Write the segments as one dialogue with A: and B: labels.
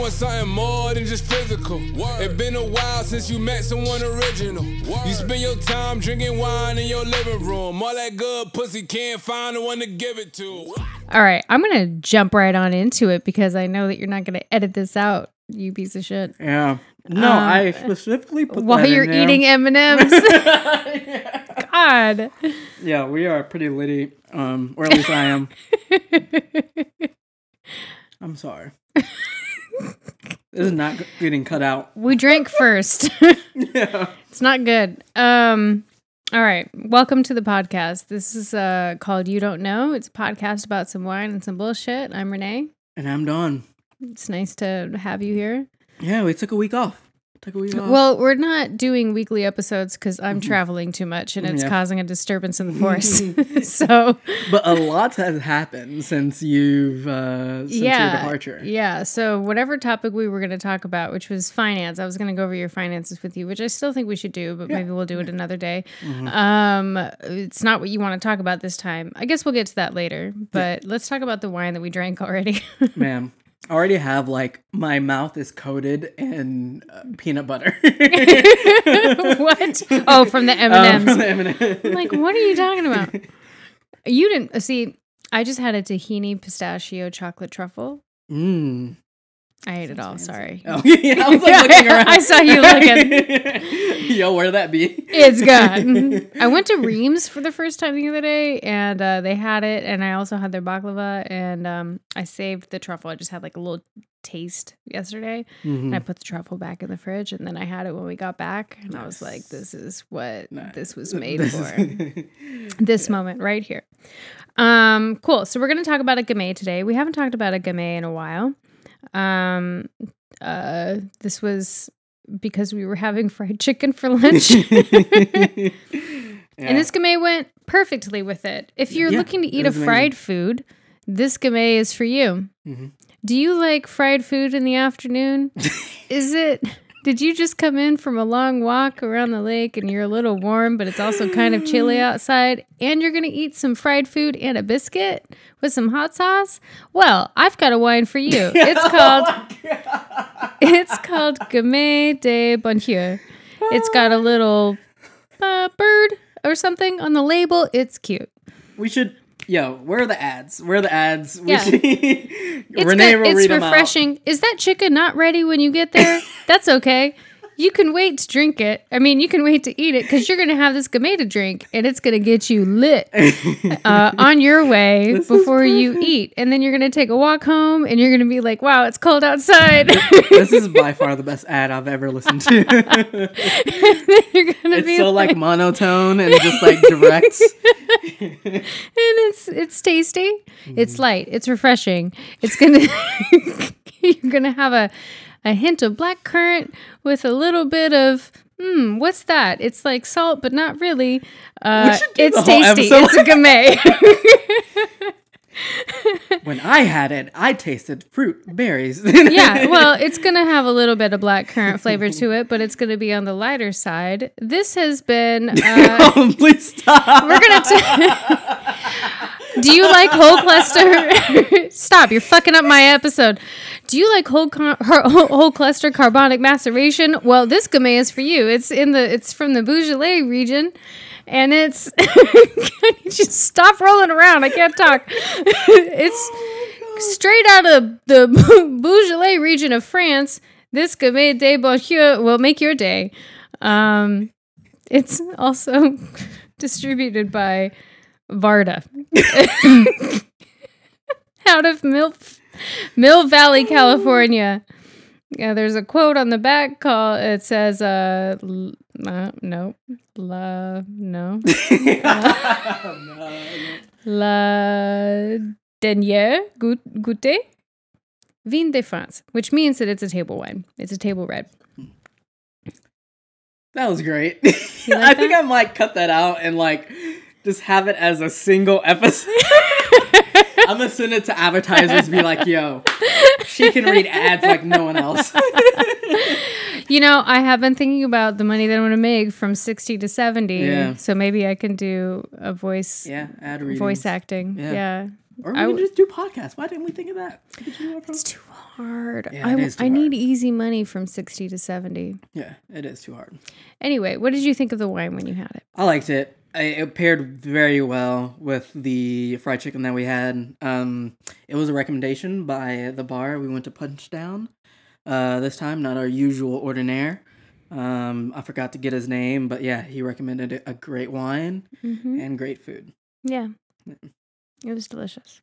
A: want something more than just physical. It been a while since you met someone original. You spend your time drinking wine in your living room. All that good pussy can't find the one to give it to.
B: All right, I'm gonna jump right on into it because I know that you're not gonna edit this out, you piece of shit.
C: Yeah. No,
B: Um,
C: I specifically put
B: While
C: that in while
B: you're
C: there.
B: eating M and M's. God.
C: Yeah, we are pretty litty. Um, or at least I am. I'm sorry. this is not getting cut out.
B: We drank first.
C: Yeah.
B: it's not good. Um all right. Welcome to the podcast. This is uh called You Don't Know. It's a podcast about some wine and some bullshit. I'm Renee.
C: And I'm done.
B: It's nice to have you here.
C: Yeah, we took a week off. Took a week off.
B: Well, we're not doing weekly episodes because I'm traveling too much and it's
C: Yeah.
B: causing a disturbance in the force. so
C: but a lot has happened since you've uh since
B: yeah,
C: your departure.
B: yeah. So whatever topic we were going to talk about, which was finance, I was going to go over your finances with you, which I still think we should do, but maybe we'll do it another day.
C: Mm-hmm.
B: Um, it's not what you want to talk about this time. I guess we'll get to that later. But let's talk about the wine that we drank already.
C: Man, I already have like my mouth is coated in uh, peanut butter.
B: what? Oh, from the M
C: Um,
B: and
C: from
B: M's.
C: the M&Ms.
B: Like, what are you talking about? You didn't see. I just had a tahini pistachio chocolate truffle.
C: Mm.
B: I ate it all.
C: fancy.
B: Sorry.
C: Oh yeah, I was like looking around.
B: I saw you looking.
C: Yo, where'd that be?
B: It's good. I went to Reams for the first time the other day, and uh, they had it, and I also had their baklava, and um, I saved the truffle. I just had like a little taste yesterday, and I
C: Mhm.
B: put the truffle back in the fridge, and then I had it when we got back, and I was like, "This is what
C: Nice.
B: this was made for."
C: is-
B: this moment right here. Um, cool. So we're gonna talk about a gamay today. We haven't talked about a gamay in a while. Um, uh, this was because we were having fried chicken for lunch.
C: Yeah.
B: And this gamay went perfectly with it. If you're
C: Yeah,
B: looking to eat a
C: amazing.
B: fried food, this gamay is for you.
C: Mhm.
B: Do you like fried food in the afternoon? is it? Did you just come in from a long walk around the lake and you're a little warm, but it's also kind of chilly outside, and you're gonna eat some fried food and a biscuit with some hot sauce? Well, I've got a wine for you. It's called it's called Gamay de Bonheur. It's got a little uh, bird or something on the label. It's cute.
C: we should. Yo, where are the ads? Where are the ads?
B: Yeah.
C: Renee
B: good.
C: will
B: It's
C: read them out.
B: refreshing. Is that chicken not ready when you get there? That's okay. You can wait to drink it. I mean, you can wait to eat it because you're going to have this gamay drink and it's going to get you lit uh, on your way
C: This
B: before you eat. And then you're going to take a walk home and you're going to be like, wow, it's cold outside.
C: this is by far the best ad I've ever listened to.
B: you're to
C: it's
B: be
C: so like monotone and just like direct.
B: and it's it's tasty. It's light. It's refreshing. It's gonna you're gonna have a a hint of black currant with a little bit of hmm, what's that? It's like salt, but not really. Uh, it's tasty.
C: episode
B: It's a gamay.
C: when I had it, I tasted fruit, berries.
B: yeah, well, it's gonna have a little bit of black currant flavor to it, but it's gonna be on the lighter side. This has been. Uh,
C: oh, please stop.
B: We're gonna. T- Do you like whole cluster? Stop! You're fucking up my episode. Do you like whole whole cluster carbonic maceration? Well, this gamay is for you. It's in the. It's from the Beaujolais region, and it's. Just stop rolling around. I can't talk. it's straight out of the Beaujolais region of France. This gamay de Bonheur will make your day. Um, it's also distributed by Varda out of Mill, Mill Valley, California. Yeah, there's a quote on the back call. It says, uh, l- uh no, la, no, la dernière goût- goûter vin de France, which means that it's a table wine. It's a table red.
C: That was great.
B: You
C: I
B: like
C: think? I might cut that out and like just have it as a single episode. I'm gonna send it to advertisers. Be like, yo, she can read ads like no one else.
B: You know, I have been thinking about the money that I'm going to make from 60 to 70.
C: Yeah.
B: So maybe I can do a voice
C: yeah, ad readings.
B: voice acting.
C: Yeah.
B: Yeah.
C: Or we
B: I
C: can
B: w-
C: just do podcasts. Why didn't we think of that? We could do a pro-
B: It's too hard.
C: Yeah,
B: I,
C: too
B: I need easy money from 60 to 70.
C: Yeah, it is too hard.
B: Anyway, what did you think of the wine when you had it?
C: I liked it. It paired very well with the fried chicken that we had. Um, it was a recommendation by the bar. We went to Punch Down uh, this time, not our usual ordinaire. Um, I forgot to get his name, but yeah, he recommended a great wine
B: hmm
C: and great food.
B: Yeah. It was delicious.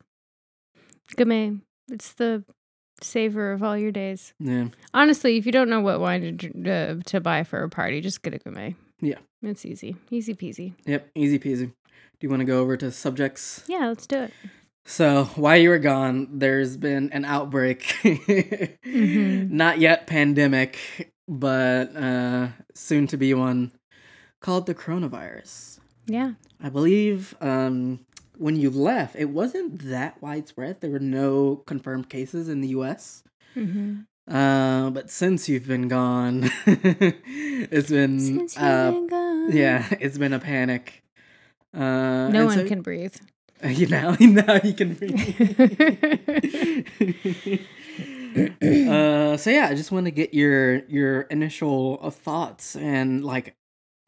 B: Gamay. It's the savor of all your days.
C: Yeah,
B: Honestly, if you don't know what wine to, uh, to buy for a party, just get a Gamay.
C: Yeah.
B: It's easy. Easy peasy.
C: yep, easy peasy. Do you want to go over to subjects?
B: Yeah, let's do it.
C: So, while you were gone, there's been an outbreak.
B: Mhm.
C: Not yet pandemic, but uh, soon to be one called the coronavirus.
B: Yeah.
C: I believe um, when you left, it wasn't that widespread. There were no confirmed cases in the US.
B: Mm-hmm.
C: Uh, but since you've been gone, it's been,
B: Since you've
C: uh,
B: been gone.
C: Yeah, it's been a panic. Uh,
B: No one
C: so-
B: can breathe.
C: You know, now you can breathe. uh, so yeah, I just want to get your your initial uh, thoughts and like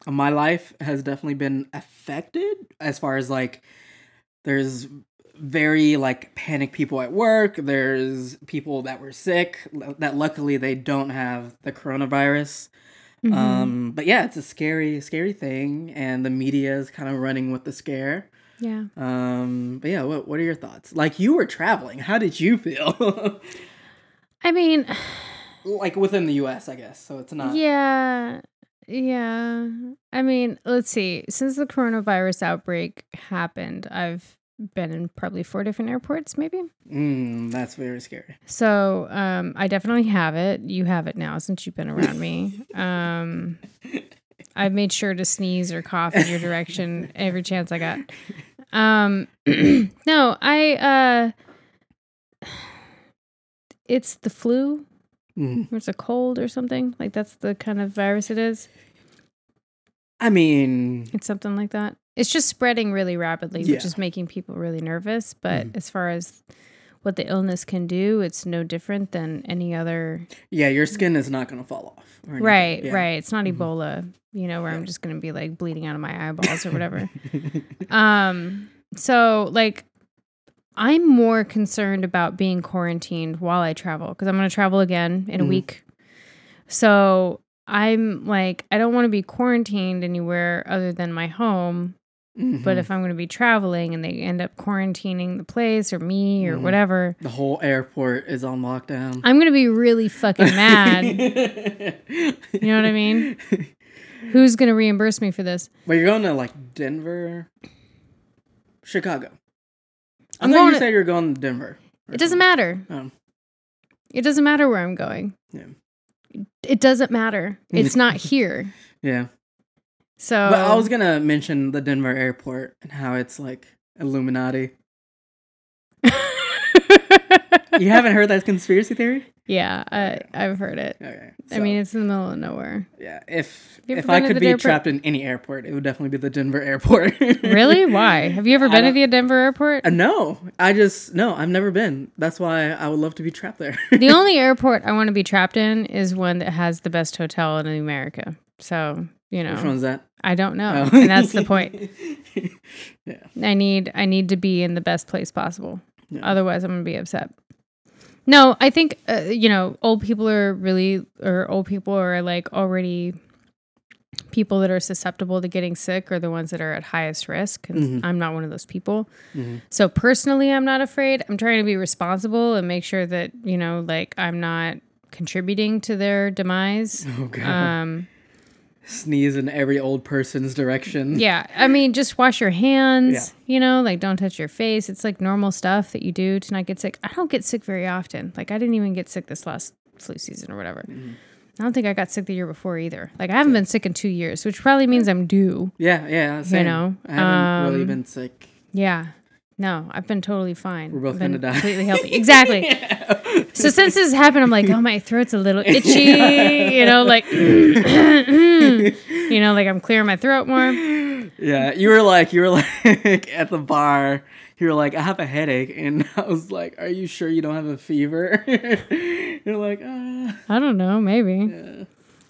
C: my life has definitely been affected as far as like there's very like panic people at work. There's people that were sick that luckily they don't have the coronavirus.
B: Mhm.
C: Um, but yeah, it's a scary, scary thing, and the media is kind of running with the scare.
B: yeah.
C: Um, but yeah, what what are your thoughts? Like you were traveling, how did you feel?
B: I mean,
C: like within the U.S., I guess. So it's not.
B: yeah. Yeah. I mean, let's see. Since the coronavirus outbreak happened, I've been in probably four different airports, maybe.
C: Mm, that's very scary.
B: So um, I definitely have it. You have it now since you've been around me. Um, I've made sure to sneeze or cough in your direction every chance I got. Um, no, I. Uh, it's the flu.
C: Mm.
B: Or it's a cold or something. Like that's the kind of virus it is.
C: I mean,
B: It's something like that. It's just spreading really rapidly,
C: Yeah.
B: which is making people really nervous. But
C: Mhm.
B: as far as what the illness can do, it's no different than any other
C: yeah, your skin is not gonna fall off.
B: Right,
C: Yeah.
B: right. It's not
C: Mhm.
B: Ebola, you know, where I'm just gonna be like bleeding out of my eyeballs or whatever. um, so like I'm more concerned about being quarantined while I travel because I'm gonna travel again in a
C: Mhm.
B: week. So I'm like, I don't want to be quarantined anywhere other than my home. But
C: Mhm.
B: if I'm gonna be traveling and they end up quarantining the place or me or
C: Mhm.
B: whatever,
C: the whole airport is on lockdown.
B: I'm gonna be really fucking mad. you know what I mean? Who's gonna reimburse me for this?
C: But you're going to like Denver, Chicago. I
B: I'm
C: thought
B: going
C: you
B: to-
C: said you're going to Denver.
B: It doesn't matter.
C: Oh.
B: It doesn't matter where I'm going.
C: Yeah.
B: It doesn't matter. It's not here.
C: Yeah.
B: So
C: But I was gonna mention the Denver airport and how it's like Illuminati. You haven't heard that conspiracy theory?
B: yeah, I, I've heard it.
C: Okay.
B: I mean, it's in the middle of nowhere.
C: yeah. If if I could be
B: airport?
C: trapped in any airport, it would definitely be the Denver airport.
B: Really? Why? Have you ever
C: I
B: been to the Denver airport?
C: Uh, no, I just no. I've never been. That's why I would love to be trapped there.
B: the only airport I want to be trapped in is one that has the best hotel in America. So you
C: Which
B: know,
C: one's that?
B: I don't know,
C: Oh.
B: and that's the point.
C: yeah.
B: I need I need to be in the best place possible.
C: Yeah.
B: Otherwise, I'm gonna be upset. No, I think uh, you know old people are really or old people are like already people that are susceptible to getting sick are the ones that are at highest risk and
C: Mhm.
B: I'm not one of those people.
C: Mhm.
B: So personally, I'm not afraid. I'm trying to be responsible and make sure that, you know, like I'm not contributing to their demise.
C: Oh god.
B: Um
C: Sneeze in every old person's direction.
B: Yeah, I mean, just wash your hands. You know, like don't touch your face. It's like normal stuff that you do to not get sick. I don't get sick very often. Like I didn't even get sick this last flu season or whatever.
C: Mm-hmm.
B: I don't think I got sick the year before either. Like I haven't been sick in two years, which probably means I'm due.
C: Yeah, yeah. Same.
B: know,
C: I haven't really
B: um,
C: been sick.
B: Yeah. No, I've been totally fine.
C: We're both
B: I've been
C: gonna die.
B: completely healthy. Exactly. So since this happened, I'm like, oh, my throat's a little itchy. You know, like, you know, like I'm clearing my throat more.
C: Yeah, you were like you were like at the bar. You were like, I have a headache, and I was like, Are you sure you don't have a fever? you're like, ah.
B: I don't know, maybe.
C: Yeah.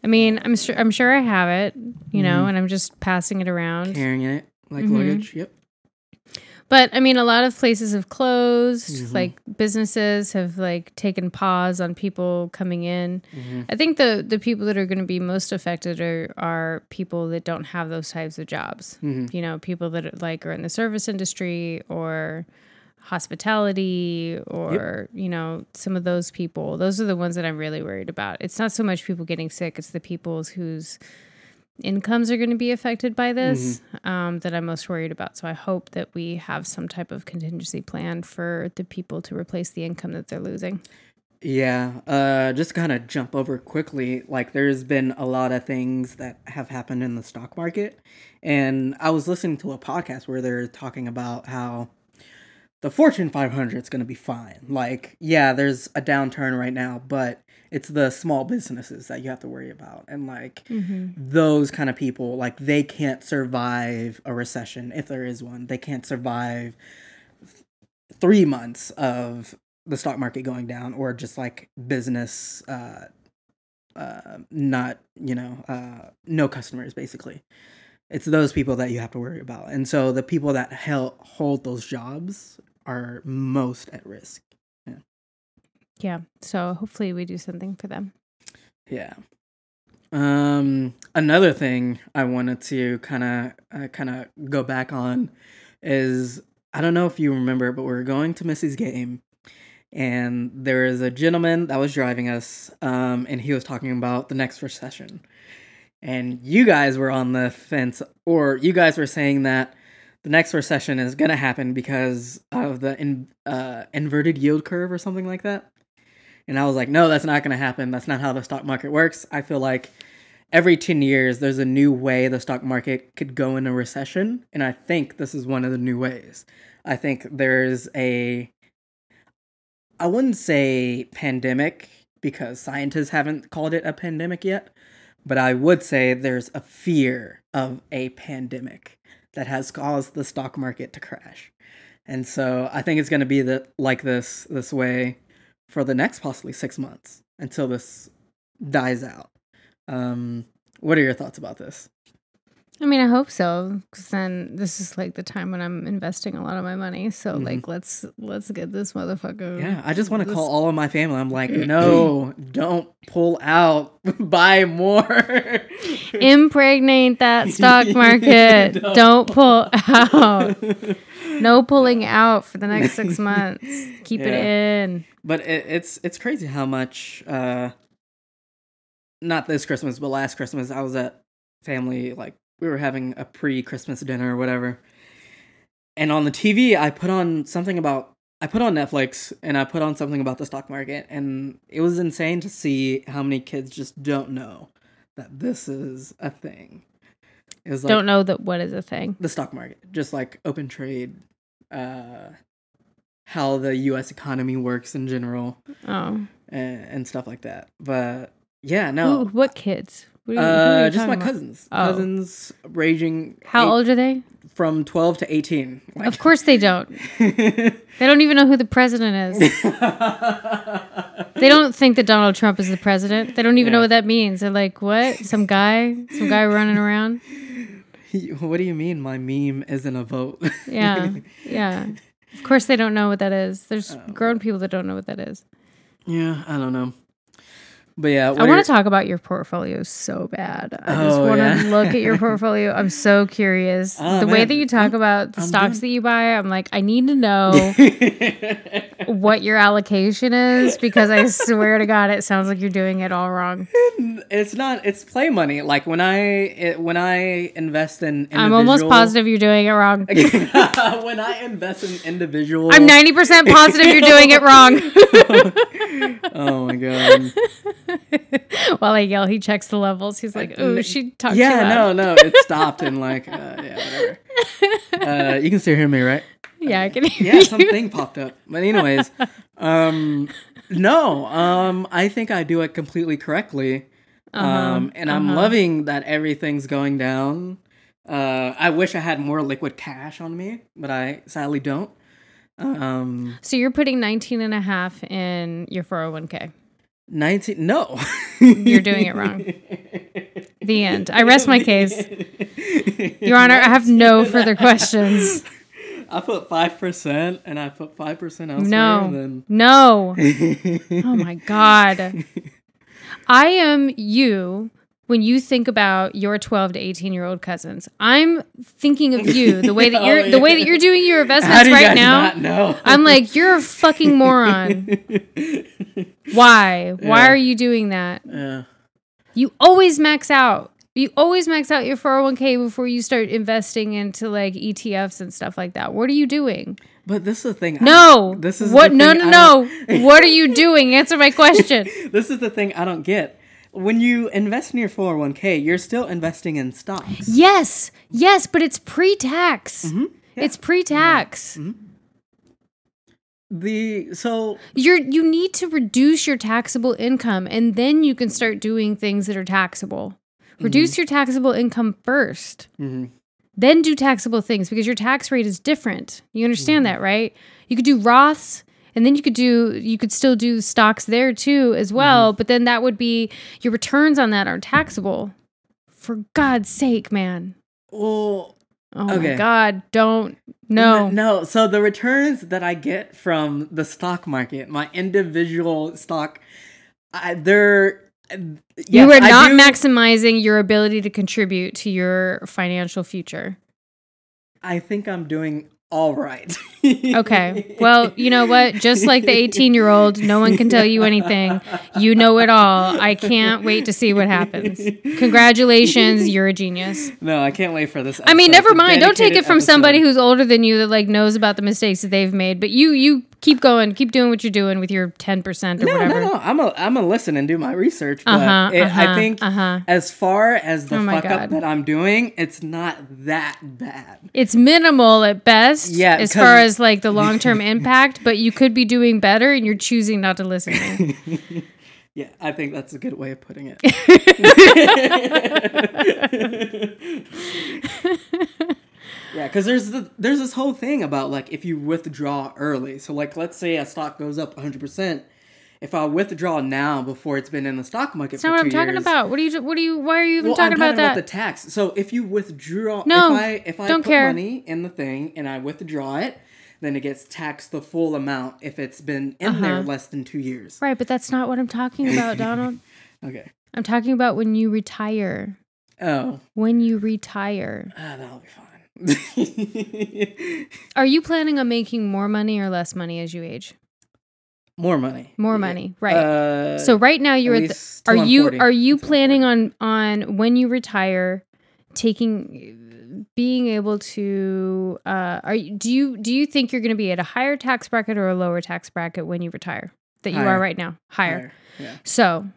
B: I mean, I'm sure I'm sure I have it, you know,
C: Mhm.
B: and I'm just passing it around.
C: carrying it like
B: Mhm.
C: luggage. Yep.
B: But I mean, a lot of places have closed.
C: Mhm.
B: Like businesses have like taken pause on people coming in.
C: Mhm.
B: I think the the people that are going to be most affected are are people that don't have those types of jobs.
C: Mhm.
B: You know, people that are, like are in the service industry or hospitality or you know some of those people. Those are the ones that I'm really worried about. It's not so much people getting sick; it's the people's whose incomes are going to be affected by this um, that I'm most worried about. So I hope that we have some type of contingency plan for the people to replace the income that they're losing.
C: Yeah, uh, just kind of jump over quickly. Like, there's been a lot of things that have happened in the stock market, and I was listening to a podcast where they're talking about how the Fortune 500 is going to be fine. Like, yeah, there's a downturn right now, but it's the small businesses that you have to worry about, and like those kind of people, like they can't survive a recession if there is one. They can't survive three months of the stock market going down or just like business uh uh not you know uh no customers basically. It's those people that you have to worry about. And so the people that hel- hold those jobs are most at risk
B: Yeah. So hopefully we do something for them.
C: yeah um another thing i wanted to kind of uh, kind of go back on is i don't know if you remember but we are going to missy's game and there is a gentleman that was driving us um and he was talking about the next recession and you guys were on the fence or you guys were saying that the next recession is going to happen because of the in, uh, inverted yield curve or something like that and I was like, no, that's not going to happen. That's not how the stock market works. I feel like every 10 years, there's a new way the stock market could go in a recession. And I think this is one of the new ways. I think there's a, I wouldn't say pandemic because scientists haven't called it a pandemic yet, but I would say there's a fear of a pandemic that has caused the stock market to crash. And so I think it's going to be the, like this this way for the next possibly six months until this dies out. Um, what are your thoughts about this?
B: I mean, I hope so, because then this is like the time when I'm investing a lot of my money. So
C: Mhm.
B: like, let's let's get this motherfucker.
C: Yeah, I just want to
B: this-
C: call all of my family. I'm like, no, don't pull out, buy more.
B: Impregnate that stock market.
C: Don't.
B: Don't pull out. No pulling out for the next six months. Keep it in.
C: but it, it's it's crazy how much. Uh, not this Christmas, but last Christmas, I was at family like we were having a pre-Christmas dinner or whatever, and on the TV, I put on something about I put on Netflix and I put on something about the stock market, and it was insane to see how many kids just don't know that this is a thing. It was like
B: Don't know that what is a thing.
C: the stock market, just like open trade, uh, how the U.S. economy works in general,
B: Oh,
C: and, and stuff like that. But yeah, no,
B: what kids? Who are you- who are
C: uh, just my
B: about?
C: cousins,
B: Oh.
C: cousins raging.
B: How
C: eight-
B: old are they?
C: from twelve to eighteen. Like,
B: Of course they don't. They don't even know who the president is. They don't think that Donald Trump is the president. They don't even know what that means. They're like, what? Some guy? Some guy running around?
C: what do you mean my meme isn't a vote?
B: Yeah. Yeah. Of course they don't know what that is. There's
C: Oh.
B: grown people that don't know what that is.
C: yeah, I don't know. But yeah,
B: I want to talk about your portfolio so bad. I just
C: Oh,
B: want to
C: yeah.
B: look at your portfolio. I'm so curious.
C: Oh,
B: the way that you talk
C: I'm-
B: about the
C: I'm
B: stocks
C: doing-
B: that you buy, I'm like, I need to know what your allocation is because I swear to God, it sounds like you're doing it all wrong.
C: it's not. It's play money. Like when I it, when I invest in.
B: I'm almost positive you're doing it wrong.
C: when I invest in individual.
B: I'm 90% positive you're doing it wrong.
C: oh my god.
B: While I yell, he checks the levels. He's like, "Ooh, she talked
C: Yeah,
B: loud."
C: no, no, it stopped and like, uh, yeah, whatever. Uh, you can still hear me, right?
B: Yeah, I can hear
C: Yeah,
B: you.
C: something popped up. But anyways, um, no, um, I think I do it completely correctly. Um, and I'm
B: uh-huh.
C: loving that everything's going down. Uh, I wish I had more liquid cash on me, but I sadly don't. Um,
B: So you're putting 19 and a half in your 401k.
C: 19 no.
B: You're doing it wrong. The end. I rest my case. Your Honor, I have no further questions.
C: I put 5% and I put 5% elsewhere.
B: No.
C: Then...
B: No. Oh my God. I am you when you think about your 12 to 18 year old cousins. I'm thinking of you the way that
C: Oh,
B: you're the way that you're doing your
C: How
B: investments
C: do you
B: right
C: guys
B: now.
C: not know?
B: I'm like, you're a fucking moron. Why? Why are you doing that?
C: Yeah.
B: You always max out. You always max out your 401k before you start investing into like ETFs and stuff like that. What are you doing?
C: But this is the thing. I-
B: No.
C: This is
B: what?
C: the
B: No, no, no. what are you doing? Answer my question.
C: this is the thing I don't get. When you invest in your 401k, you're still investing in stocks.
B: Yes, yes, but it's pre-tax.
C: Mm-hmm.
B: It's pre-tax.
C: The so
B: You're you need to reduce your taxable income, and then you can start doing things that are taxable. Reduce your taxable income 1st
C: Mhm.
B: Then do taxable things because your tax rate is different. You understand that, right? You could do Roths, and then you could do you could still do stocks there too as mm-hmm. well. But then that would be your returns on that aren't taxable. For God's sake, man!
C: well
B: Oh my
C: Okay.
B: God! Don't no.
C: No, so the returns that I get from the stock market, my individual stock, I, they're
B: you
C: yes,
B: are not maximizing your ability to contribute to your financial future.
C: I think I'm doing all right.
B: Okay. Well, you know what? Just like the 18 year old, no one can tell you anything. You know it all. I can't wait to see what happens. Congratulations. You're a genius.
C: no, I can't wait for this.
B: I mean, never mind. Don't take it from somebody who's older than you that like knows about the mistakes that they've made. But you, you keep going, keep doing what you're doing with your 10% or
C: No,
B: whatever.
C: no, no. I'm a I'm a listen and do my research, but
B: Uh-huh,
C: it, I
B: uh-huh,
C: think
B: uh-huh.
C: as far as the
B: Oh
C: fuck
B: God.
C: up that I'm doing, it's not that bad.
B: It's minimal at best,
C: Yeah,
B: as far as like the long term impact, but you could be doing better and you're choosing not to listen to.
C: Yeah, I think that's a good way of putting it. yeah, because there's the, there's this whole thing about like if you withdraw early. So like let's say a stock goes up 100 percent. If I withdraw now before it's been in the stock market
B: That's
C: for
B: not what I'm talking
C: years-
B: about. What are you, what are you, why are you even
C: Well,
B: talking,
C: I'm
B: about
C: talking
B: that?
C: about the tax. So if you withdraw,
B: No,
C: if I if I
B: don't
C: put
B: care.
C: money in the thing and I withdraw it, then it gets taxed the full amount if it's been in there
B: Uh-huh.
C: less than two years.
B: right, but that's not what I'm talking about, Donald.
C: Okay.
B: I'm talking about when you retire.
C: Oh,
B: When you retire.
C: ah, that'll be fine.
B: Are you planning on making more money or less money as you age?
C: More money.
B: More
C: Yeah.
B: money, right.
C: Uh,
B: so right now you're
C: at
B: at the, are you are you planning on on when you retire taking being able to uh are you do you do you think you're going to be at a higher tax bracket or a lower tax bracket when you retire that you are right now higher.
C: Higher, Yeah.
B: So,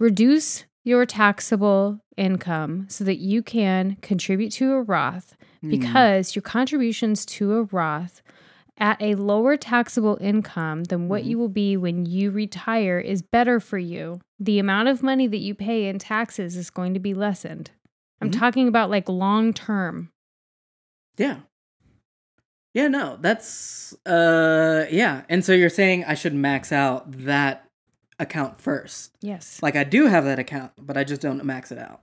B: reduce your taxable income so that you can contribute to a Roth
C: Hmm.
B: because your contributions to a Roth at a lower taxable income than what
C: Mhm.
B: you will be when you retire is better for you. The amount of money that you pay in taxes is going to be lessened. I'm
C: Mhm.
B: talking about like long term.
C: Yeah. Yeah, no, that's uh yeah. And so you're saying I should max out that account first.
B: Yes.
C: Like I do have that account, but I just don't max it out.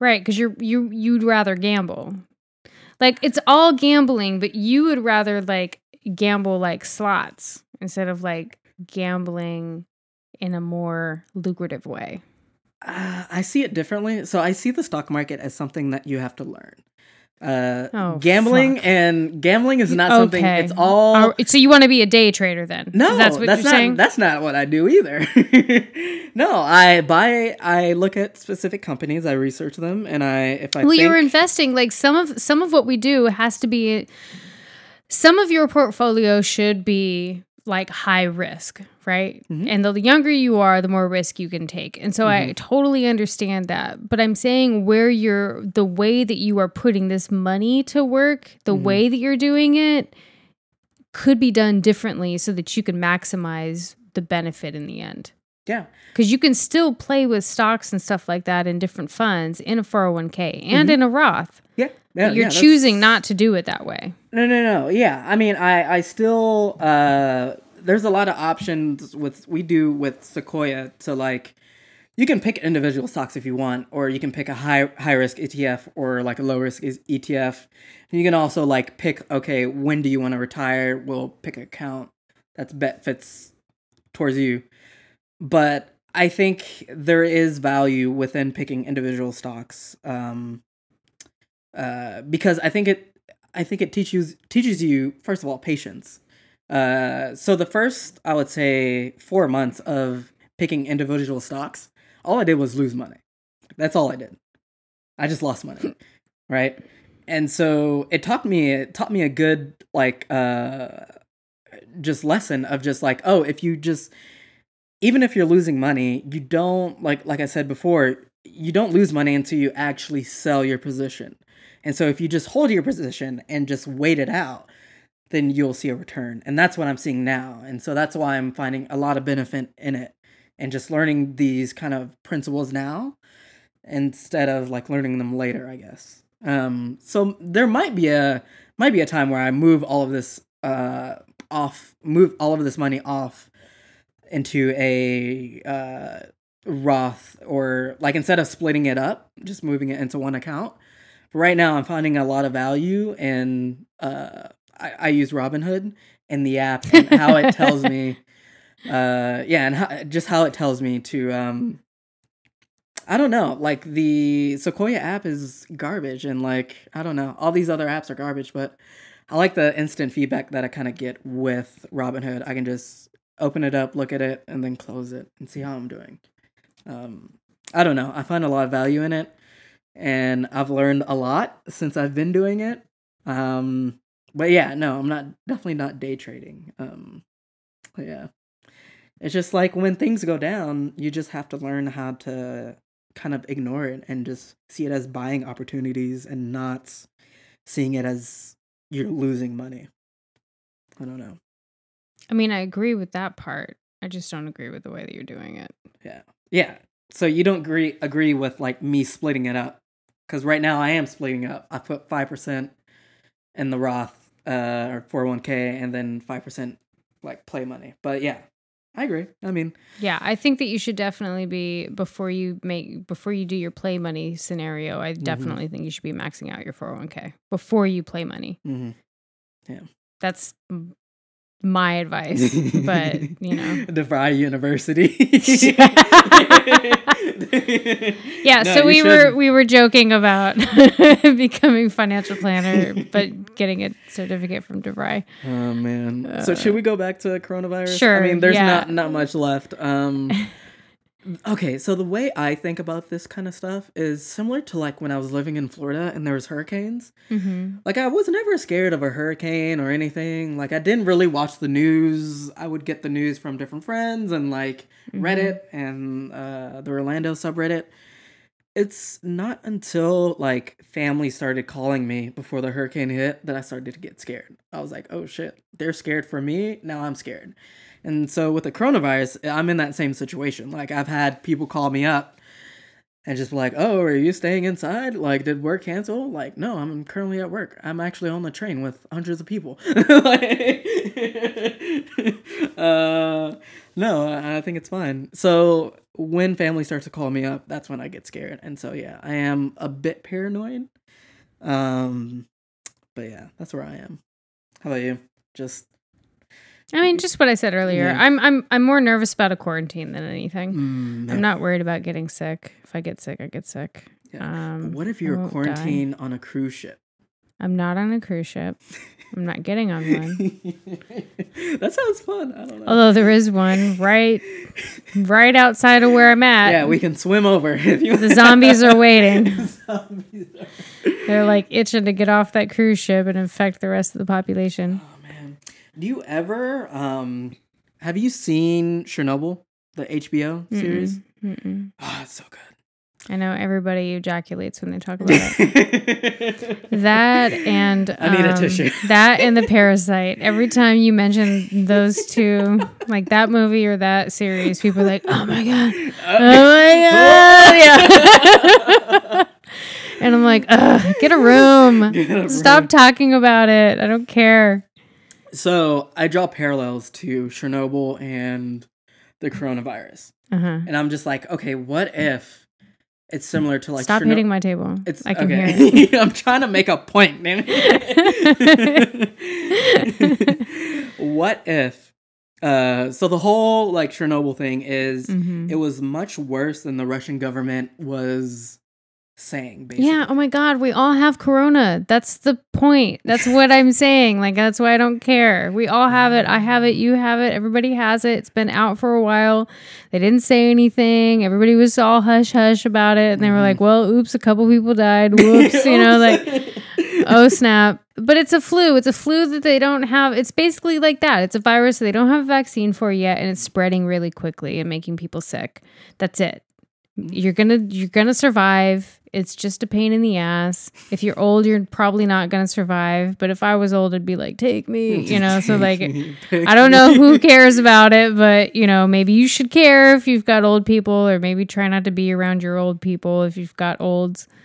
B: Right, because you're you you'd rather gamble. Like it's all gambling, but you would rather like gamble like slots instead of like gambling in a more lucrative way.
C: Uh, I see it differently. So I see the stock market as something that you have to learn. Uh,
B: Oh,
C: gambling
B: fuck.
C: and gambling is not something. It's all
B: Are- so you want to be a day trader then?
C: no.
B: that's what
C: that's
B: you're
C: not.
B: saying.
C: That's not what I do either. no, I buy. I look at specific companies. I research them, and I if I
B: well,
C: think,
B: you're investing. Like some of some of what we do has to be. Some of your portfolio should be like high risk, right?
C: Mhm.
B: And the younger you are, the more risk you can take. And so I totally understand that. But I'm saying where you're the way that you are putting this money to work, the
C: Mhm.
B: way that you're doing it could be done differently so that you can maximize the benefit in the end.
C: yeah.
B: Because you can still play with stocks and stuff like that in different funds in a 401k and
C: Mhm.
B: in a Roth.
C: Yeah, yeah,
B: You're
C: yeah,
B: choosing not to do it that way.
C: No, no, no. Yeah, I mean, I, I still, uh, there's a lot of options with we do with Sequoia to like, you can pick individual stocks if you want, or you can pick a high high risk ETF or like a low risk ETF. And you can also like pick, okay, when do you want to retire? We'll pick an account that's bet fits towards you. But I think there is value within picking individual stocks. Um, uh, because I think it I think it teaches teaches you first of all patience. Uh, so the first I would say four months of picking individual stocks, all I did was lose money. That's all I did. I just lost money, right? And so it taught me it taught me a good like uh, just lesson of just like oh if you just even if you're losing money you don't like like I said before you don't lose money until you actually sell your position and so if you just hold your position and just wait it out, then you'll see a return. And that's what I'm seeing now. And so that's why I'm finding a lot of benefit in it and just learning these kind of principles now instead of like learning them later, I guess. Um, so there might be a might be a time where I move all of this uh off move all of this money off into a uh Roth or like instead of splitting it up, just moving it into one account but right now, I'm finding a lot of value and Uh, I, I use Robinhood and the app and how it tells me. Uh, yeah, and how, just how it tells me to. Um, I don't know. Like the Sequoia app is garbage, and like I don't know, all these other apps are garbage. But I like the instant feedback that I kind of get with Robinhood. I can just open it up, look at it, and then close it and see how I'm doing. Um, I don't know. I find a lot of value in it and I've learned a lot since I've been doing it. Um, but yeah, no, I'm not definitely not day trading. Um, yeah, it's just like when things go down, you just have to learn how to kind of ignore it and just see it as buying opportunities and not seeing it as you're losing money. I don't know.
B: I mean, I agree with that part. I just don't agree with the way that you're doing it.
C: Yeah. Yeah. So you don't agree agree with like me splitting it up because right now I am splitting up. I put five percent in the Roth uh, or four hundred one k, and then five percent like play money. But yeah, I agree. I mean,
B: yeah, I think that you should definitely be before you make before you do your play money scenario. I mm-hmm. definitely mm-hmm. think you should be maxing out your four hundred one k before you play money.
C: Mm-hmm. Yeah,
B: that's my advice, but you know,
C: DeVry University.
B: yeah, no, so we were we were joking about becoming financial planner, but getting a certificate from DeVry.
C: Oh man! Uh, so should we go back to coronavirus?
B: Sure.
C: I mean, there's
B: yeah.
C: not not much left. Um, Okay, so the way I think about this kind of stuff is similar to like when I was living in Florida and there was hurricanes.
B: Mm-hmm.
C: Like I was never scared of a hurricane or anything. Like I didn't really watch the news. I would get the news from different friends and like mm-hmm. Reddit and uh, the Orlando subreddit. It's not until like family started calling me before the hurricane hit that I started to get scared. I was like, oh shit, they're scared for me. Now I'm scared. And so with the coronavirus, I'm in that same situation. Like I've had people call me up and just like, "Oh, are you staying inside? Like, did work cancel?" Like, no, I'm currently at work. I'm actually on the train with hundreds of people. like, uh, no, I think it's fine. So when family starts to call me up, that's when I get scared. And so yeah, I am a bit paranoid. Um, but yeah, that's where I am. How about you? Just
B: I mean, just what I said earlier. Yeah. I'm I'm I'm more nervous about a quarantine than anything. Mm, I'm not worried about getting sick. If I get sick, I get sick.
C: Yeah. Um, what if you're quarantined on a cruise ship?
B: I'm not on a cruise ship. I'm not getting on one.
C: that sounds fun. I don't know.
B: Although there is one right right outside of where I'm at.
C: Yeah, we can swim over if
B: you The zombies are waiting. zombies are... They're like itching to get off that cruise ship and infect the rest of the population.
C: Do you ever um have you seen Chernobyl, the HBO series?
B: Mm-mm.
C: Oh, it's so good.
B: I know everybody ejaculates when they talk about it. that and um,
C: I need a tissue.
B: that and the parasite. Every time you mention those two, like that movie or that series, people are like, "Oh my god, oh my god!" Yeah. And I'm like, get a room.
C: Get a
B: Stop
C: room.
B: talking about it. I don't care.
C: So I draw parallels to Chernobyl and the coronavirus,
B: Uh huh.
C: and I'm just like, okay, what if it's similar to like
B: Stop hitting my table.
C: It's
B: I can
C: okay.
B: hear it.
C: I'm trying to make a point, man. what if? Uh, so the whole like Chernobyl thing is
B: Mhm.
C: it was much worse than the Russian government was saying. Basically.
B: Yeah. Oh my God. We all have corona. That's the point. That's what I'm saying. Like, that's why I don't care. We all have it. I have it. You have it. Everybody has it. It's been out for a while. They didn't say anything. Everybody was all hush hush about it. And they were mm-hmm. like, well, oops, a couple people died. Whoops. you know, like, oh snap. But it's a flu. It's a flu that they don't have. It's basically like that. It's a virus that they don't have a vaccine for yet. And it's spreading really quickly and making people sick. That's it you're gonna you're gonna survive. It's just a pain in the ass. If you're old you're probably not gonna survive but if i was old i'd be like take me you know? So like i don't know who cares about it but you know maybe you should care if you've got old people or maybe try not to be around your old people if you've got olds.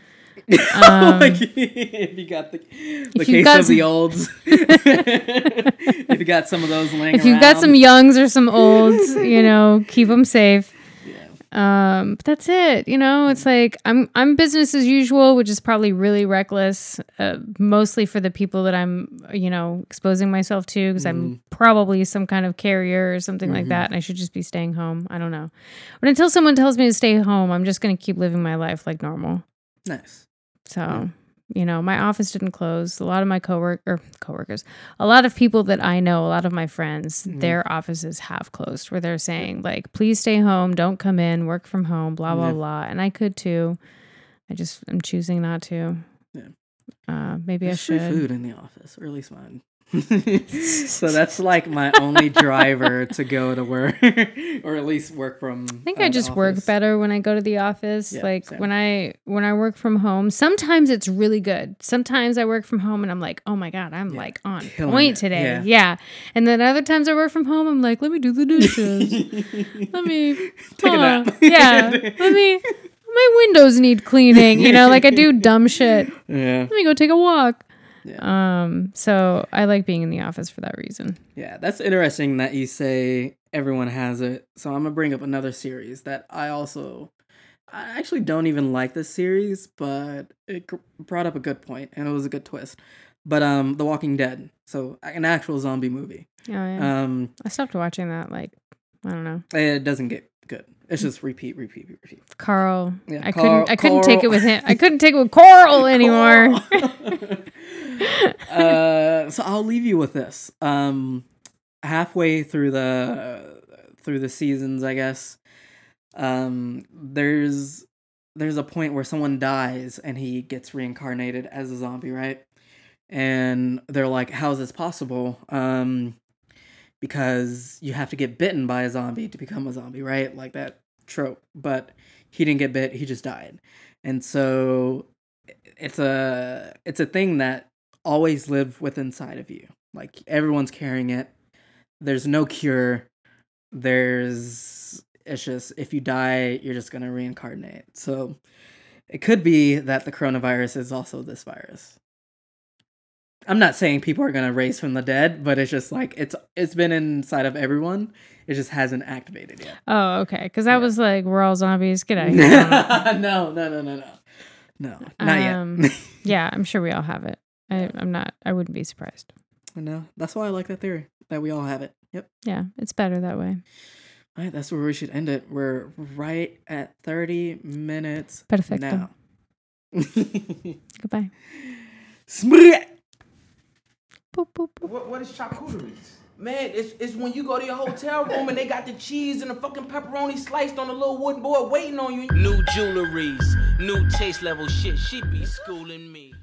B: Um,
C: like, if you got the, the case
B: got
C: of the olds, if you got some of those laying
B: if you've got some youngs or some olds you know keep them safe um but that's it you know it's like i'm i'm business as usual which is probably really reckless uh, mostly for the people that i'm you know exposing myself to because i'm probably some kind of carrier or something like that and i should just be staying home i don't know. But until someone tells me to stay home i'm just going to keep living my life like normal.
C: Nice.
B: so, you know, my office didn't close. A lot of my coworker or coworkers, a lot of people that I know, a lot of my friends,
C: Mm-hmm.
B: their offices have closed where they're saying like, please stay home, don't come in, work from home, blah blah
C: Yeah.
B: blah. And I could too. I just I'm choosing not to.
C: Yeah.
B: Uh, maybe
C: There's
B: I
C: free
B: should.
C: food in the office, or at least mine. so that's like my only driver to go to work, or at least work from.
B: I think uh, I just work better when I go to the office.
C: Yeah,
B: like
C: same.
B: when I when I work from home, sometimes it's really good. Sometimes I work from home and I'm like, "Oh my god, I'm
C: Yeah,
B: like on
C: killing
B: point
C: it,
B: today."
C: yeah.
B: Yeah. And then other times I work from home, I'm like, "Let me do the dishes. let me
C: Take a nap.
B: yeah. Let me my windows need cleaning, you know, like I do dumb shit.
C: Yeah,
B: Let me go take a walk.
C: Yeah.
B: Um, so I like being in the office for that reason.
C: yeah. That's interesting that you say everyone has it. So I'm gonna bring up another series that I also. I actually don't even like this series, but it brought up a good point, and it was a good twist. But um, The Walking Dead, so an actual zombie movie.
B: Oh yeah.
C: Um,
B: I stopped watching that like I don't know.
C: it doesn't get good. It's just repeat, repeat, repeat.
B: Carl.
C: Yeah,
B: I
C: Carl-
B: couldn't I couldn't take it with him. I couldn't take it with Coral anymore.
C: uh, so I'll leave you with this. Um, halfway through the through the seasons, I guess, um, there's there's a point where someone dies and he gets reincarnated as a zombie, right? And they're like, "How is this possible?" Um, because you have to get bitten by a zombie to become a zombie, right? Like that trope. But he didn't get bit; he just died. And so it's a it's a thing that always live within inside of you. Like everyone's carrying it. There's no cure. There's it's just if you die, you're just gonna reincarnate. So it could be that the coronavirus is also this virus. I'm not saying people are gonna raise from the dead, but it's just like it's it's been inside of everyone. It just hasn't activated yet.
B: oh, okay. Because that
C: Yeah.
B: was like we're all zombies. Get out of
C: no, no, no, no, no. No, not
B: Um,
C: yet.
B: yeah, I'm sure we all have it. I, I'm not. I wouldn't be surprised.
C: no, that's why I like that theory that we all have it. Yep.
B: Yeah, it's better that way.
C: All right, that's where we should end it. We're right at 30 minutes
B: Perfecto.
C: now.
B: Goodbye.
C: Smrek.
B: Boop, boop, boop.
D: What, what is charcuterie? Man, it's, it's when you go to your hotel room and they got the cheese and the fucking pepperoni sliced on a little wooden board waiting on you.
E: New jewelries, new taste level shit. She be schooling me.